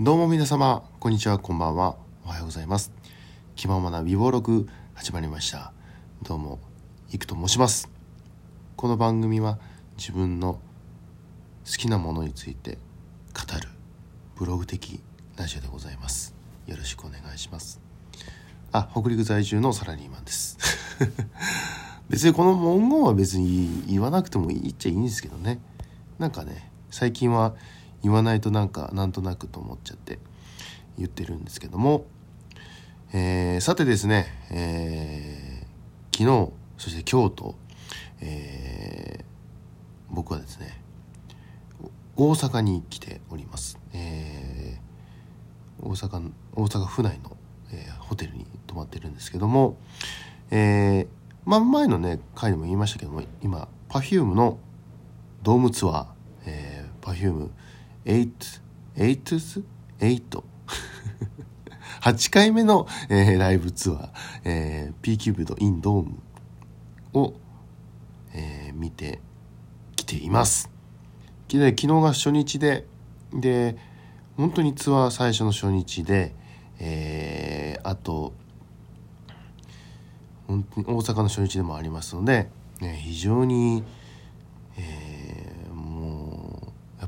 どうも皆様、こんにちは、こんばんは。おはようございます。気ままな美貌録始まりました。どうも、いくと申します。この番組は自分の好きなものについて語るブログ的ラジオでございます。よろしくお願いします。あ、北陸在住のサラリーマンです。別にこの文言は別に言わなくてもいいっちゃいいんですけどね。なんかね、最近は言わないとなんかなんとなくと思っちゃって言ってるんですけども、えーさてですね、えー昨日そして今日と、えー僕はですね大阪に来ております、えー大阪大阪府内の、えーホテルに泊まってるんですけども、えーま、前のね回でも言いましたけども今 Perfume のドームツアー、えー、Perfume 8 8 8 8回目の、えーライブツアー、えー、P キューブドインドームを、えー見てきています。昨日が初日でで本当にツアー最初の初日で、えーあと本当に大阪の初日でもありますので、ね、非常に、えー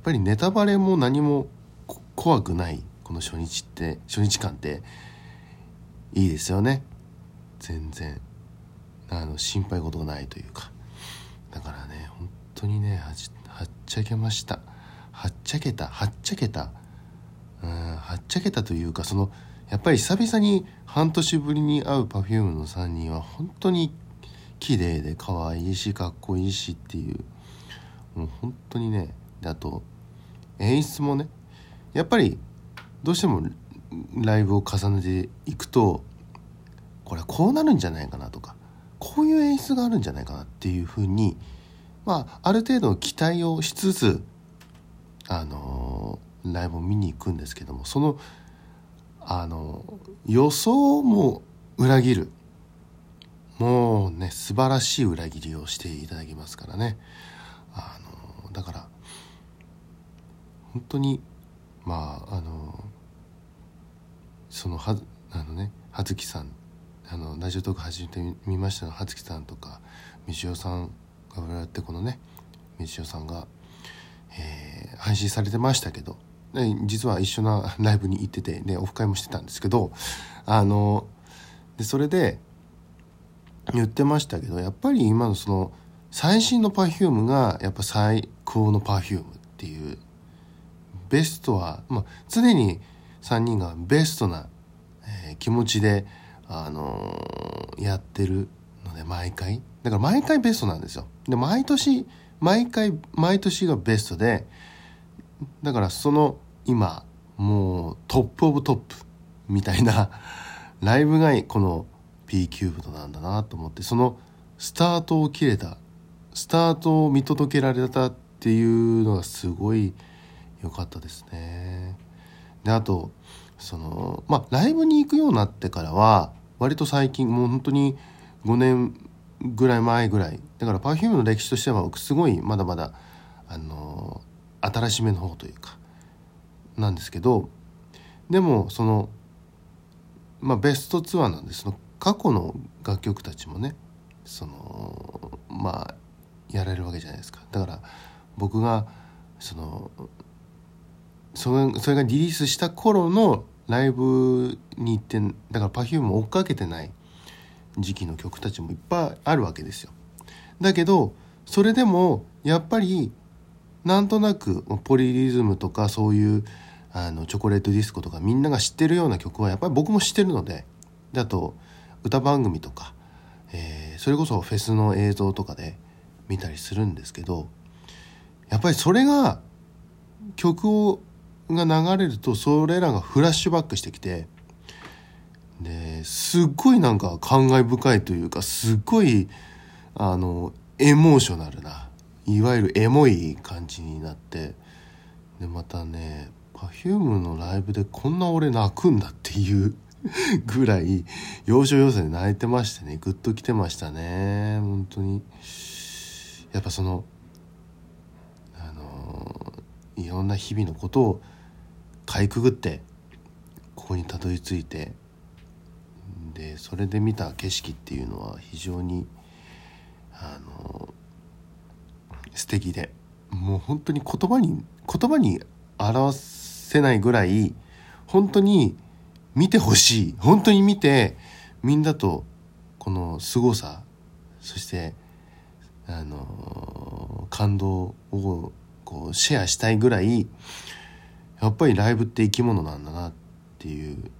ぱりネタバレも何も怖くないこの初日って初日間っていいですよね。全然。あの心配事がないというか。だからね本当にねははっちゃけました。はっちゃけたはっちゃけた。うんはっちゃけたというかそのやっぱり久々に半年ぶりに会う Perfume の3人は本当に綺麗で可愛いしかっこいいしっていう。もう本当にねであと演出もねやっぱりどうしてもライブを重ねていくとこれこうなるんじゃないかなとかこういう演出があるんじゃないかなっていうふうにまあある程度期待をしつつあのライブを見に行くんですけどもそのあの予想も裏切る。もうね素晴らしい裏切りをしていただきますからね。あのだから本当にまああのそのはあのね葉月さんあのラジオトーク始めてみましたが葉月さんとか道夫さんがやってこのね道夫さんが、えー配信されてましたけど実は一緒なライブに行っててでオフ会もしてたんですけどあのでそれで言ってましたけどやっぱり今のその最新の Perfume がやっぱ最高の Perfume っていうベストは、まあ、常に3人がベストな、えー気持ちで、あのーやってるので毎回。だから毎回ベストなんですよ。で毎年毎回毎年がベストでだからその今もうトップオブトップみたいな ライブがこの P キューブドなんだなと思ってそのスタートを切れたスタートを見届けられたっていうのがすごい良かったですね。であとそのまあライブに行くようになってからは割と最近もう本当に5年ぐらい前ぐらいだから Perfume の歴史としてはすごいまだまだあの新しめの方というかなんですけどでもそのまあベストツアーなんでその過去の楽曲たちもねそのまあやられるわけじゃないですかだから僕がそのそれそれがリリースした頃のライブに行ってだから Perfume を追っかけてない時期の曲たちもいっぱいあるわけですよ。だけどそれでもやっぱりなんとなくポリリズムとかそういうあのチョコレートディスコとかみんなが知ってるような曲はやっぱり僕も知ってるのでであと歌番組とか、えーそれこそフェスの映像とかで見たりするんですけどやっぱりそれが曲をが流れるとそれらがフラッシュバックしてきてですっごいなんか感慨深いというかすっごいあのエモーショナルないわゆるエモい感じになってでまたね Perfume のライブでこんな俺泣くんだっていう ぐらい要所要所で泣いてましてねグッときてましたね本当に。やっぱそのあのいろんな日々のことをかいくぐってここにたどり着いてでそれで見た景色っていうのは非常にあの素敵でもう本当に言葉に言葉に表せないぐらい本当に見てほしい本当に見てみんなとこの凄さそしてあの感動をこうシェアしたいぐらいやっぱりライブって生き物なんだなっていう。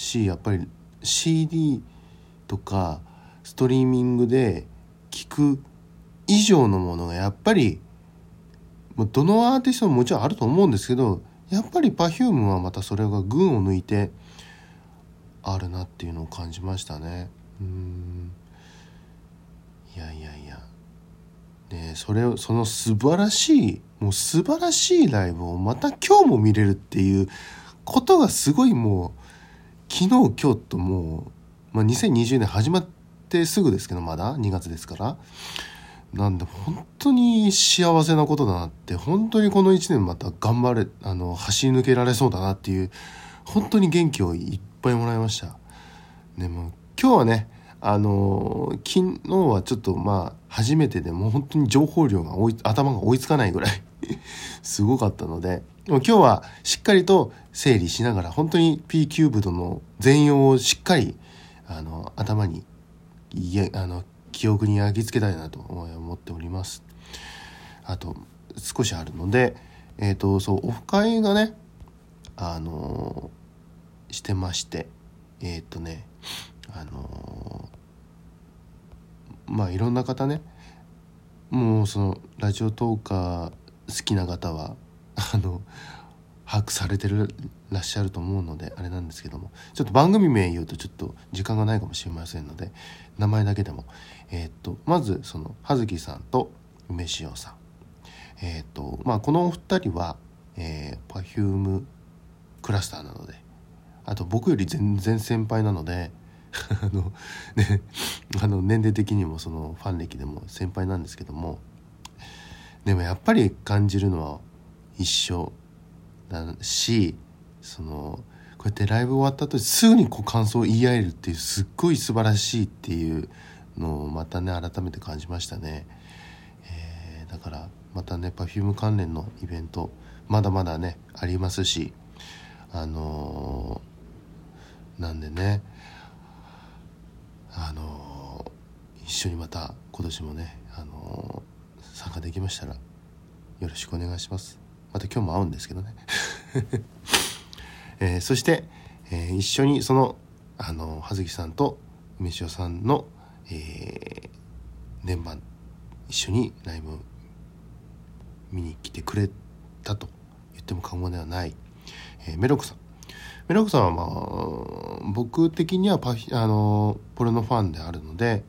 しやっぱり CD とかストリーミングで聞く以上のものがやっぱりどのアーティストももちろんあると思うんですけどやっぱり Perfume はまたそれが群を抜いてあるなっていうのを感じましたね。うん。いやいやいや。ねそれをその素晴らしいもう素晴らしいライブをまた今日も見れるっていうことがすごいもう昨日今日ともう、まあ、2020年始まってすぐですけどまだ2月ですからなんで本当に幸せなことだなって本当にこの1年また頑張れあの走り抜けられそうだなっていう本当に元気をいっぱいもらいました。でも今日はねあの昨日はちょっとまあ初めてでもう本当に情報量が頭が追いつかないぐらい すごかったので今日はしっかりと整理しながら本当に P キューブドの全容をしっかりあの頭にいやあの記憶に焼き付けたいなと思っております。あと少しあるので、えっ、ー、とそうオフ会がねあのしてましてえっ、ー、とねあのまあいろんな方ね。もうそのラジオトーカー好きな方はあの把握されてるらっしゃると思うのであれなんですけども。ちょっと番組名言うとちょっと時間がないかもしれませんので名前だけでも。えー、っとまずその葉月さんと梅塩さん。えー、っとまあこのお二人は、えー、Perfume クラスターなのであと僕より全然先輩なので あのねあの年齢的にもそのファン歴でも先輩なんですけどもでもやっぱり感じるのは一緒だしそのこうやってライブ終わった後すぐにこう感想を言い合えるっていうすっごい素晴らしいっていうのをまたね改めて感じましたね、えー、だからまたね Perfume 関連のイベントまだまだねありますしあのー、なんでねあのー、一緒にまた今年もね、あの参加できましたらよろしくお願いします。また今日も会うんですけどね。えー、そして、えー、一緒にそのあの葉月さんと梅塩さんの、えー、連番一緒にライブ見に来てくれたと言っても過言ではない、えー、メロクさん。メロクさんはまあ僕的にはパあのポルノファンであるので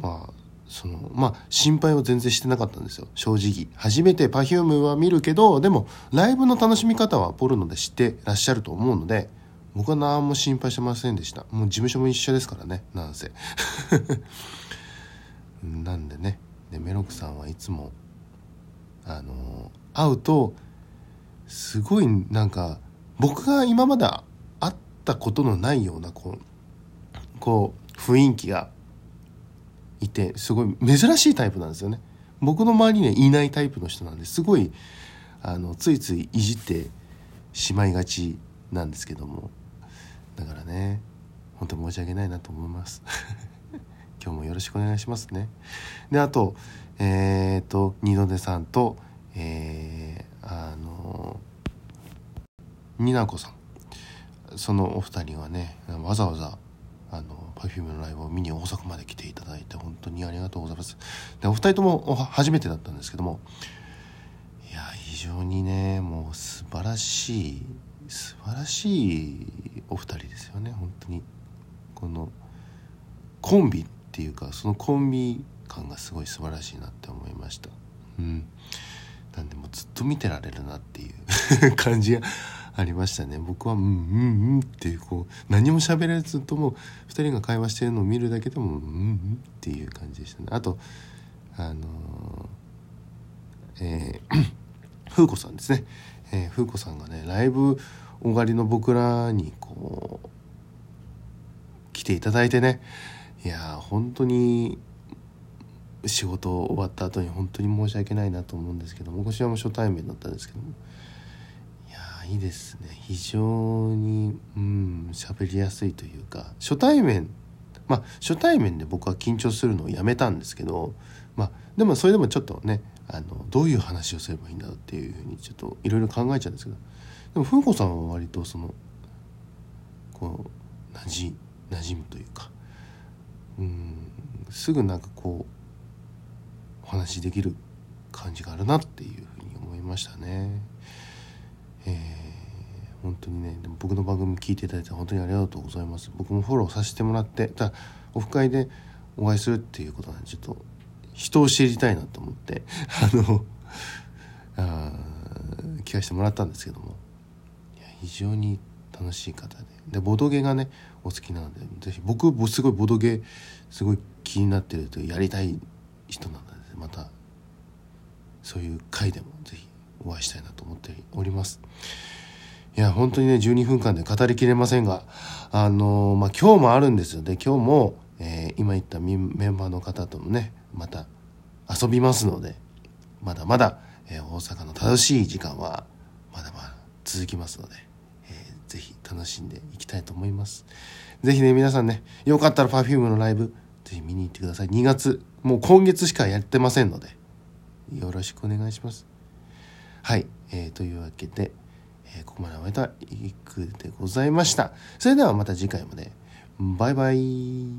まあそのまあ心配は全然してなかったんですよ。正直。初めて Perfume は見るけどでもライブの楽しみ方はポルノで知ってらっしゃると思うので僕は何も心配してませんでした。もう事務所も一緒ですからね。なんせ。なんでね。でメロクさんはいつもあの会うとすごいなんか僕が今まで会ったことのないようなこうこう雰囲気がいてすごい珍しいタイプなんですよね。僕の周りにはいないタイプの人なんですごいあのついついいじってしまいがちなんですけども。だからね本当申し訳ないなと思います。今日もよろしくお願いしますね。であとえっ、ー、と二度寝さんとえー、あのになこさん。そのお二人はねわざわざあの Perfume のライブを見に大阪まで来ていただいて本当にありがとうございます。でお二人とも初めてだったんですけども。いや非常にねもう素晴らしい素晴らしいお二人ですよね本当に。このコンビっていうかそのコンビ感がすごい素晴らしいなって思いました。うん。なんでもずっと見てられるなっていう 感じがありましたね。僕は「うんうんうん」っていうこう何も喋らずとも2人が会話してるのを見るだけでも「うんうん」っていう感じでしたね。あとあのー、えー、風子さんですね、えー、風子さんがねライブおがりの僕らにこう来ていただいてね。いや本当に仕事終わった後に本当に申し訳ないなと思うんですけどもこちらも初対面だったんですけども。いいですね非常にうん喋りやすいというか初対面まあ初対面で僕は緊張するのをやめたんですけどまあでもそれでもちょっとねあのどういう話をすればいいんだろうっていうふうにちょっといろいろ考えちゃうんですけどでも風子さんは割とそのこうなじ馴染むというかうんすぐなんかこうお話できる感じがあるなっていうふうに思いましたね。えー、本当にねでも僕の番組聞いていただいて本当にありがとうございます。僕もフォローさせてもらってただオフ会でお会いするっていうことなんでちょっと人を知りたいなと思って あのあ聞かせてもらったんですけども。いや非常に楽しい方で。でボドゲがねお好きなのでぜひ僕すごいボドゲすごい気になってるというやりたい人なのでまたそういう回でもぜひお会いしたいなと思っております。いや本当にね12分間で語りきれませんがあのー、まあ今日もあるんですよ。ね今日も、えー、今言ったメンバーの方ともねまた遊びますのでまだまだ、えー、大阪の楽しい時間はまだまだ続きますので、えー、ぜひ楽しんでいきたいと思います。ぜひね皆さんねよかったら Perfume のライブぜひ見に行ってください。2月もう今月しかやってませんのでよろしくお願いします。はい、えー、というわけで、えー、ここまで終えた一句でございました。それではまた次回まで。バイバイ。行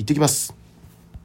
ってきます。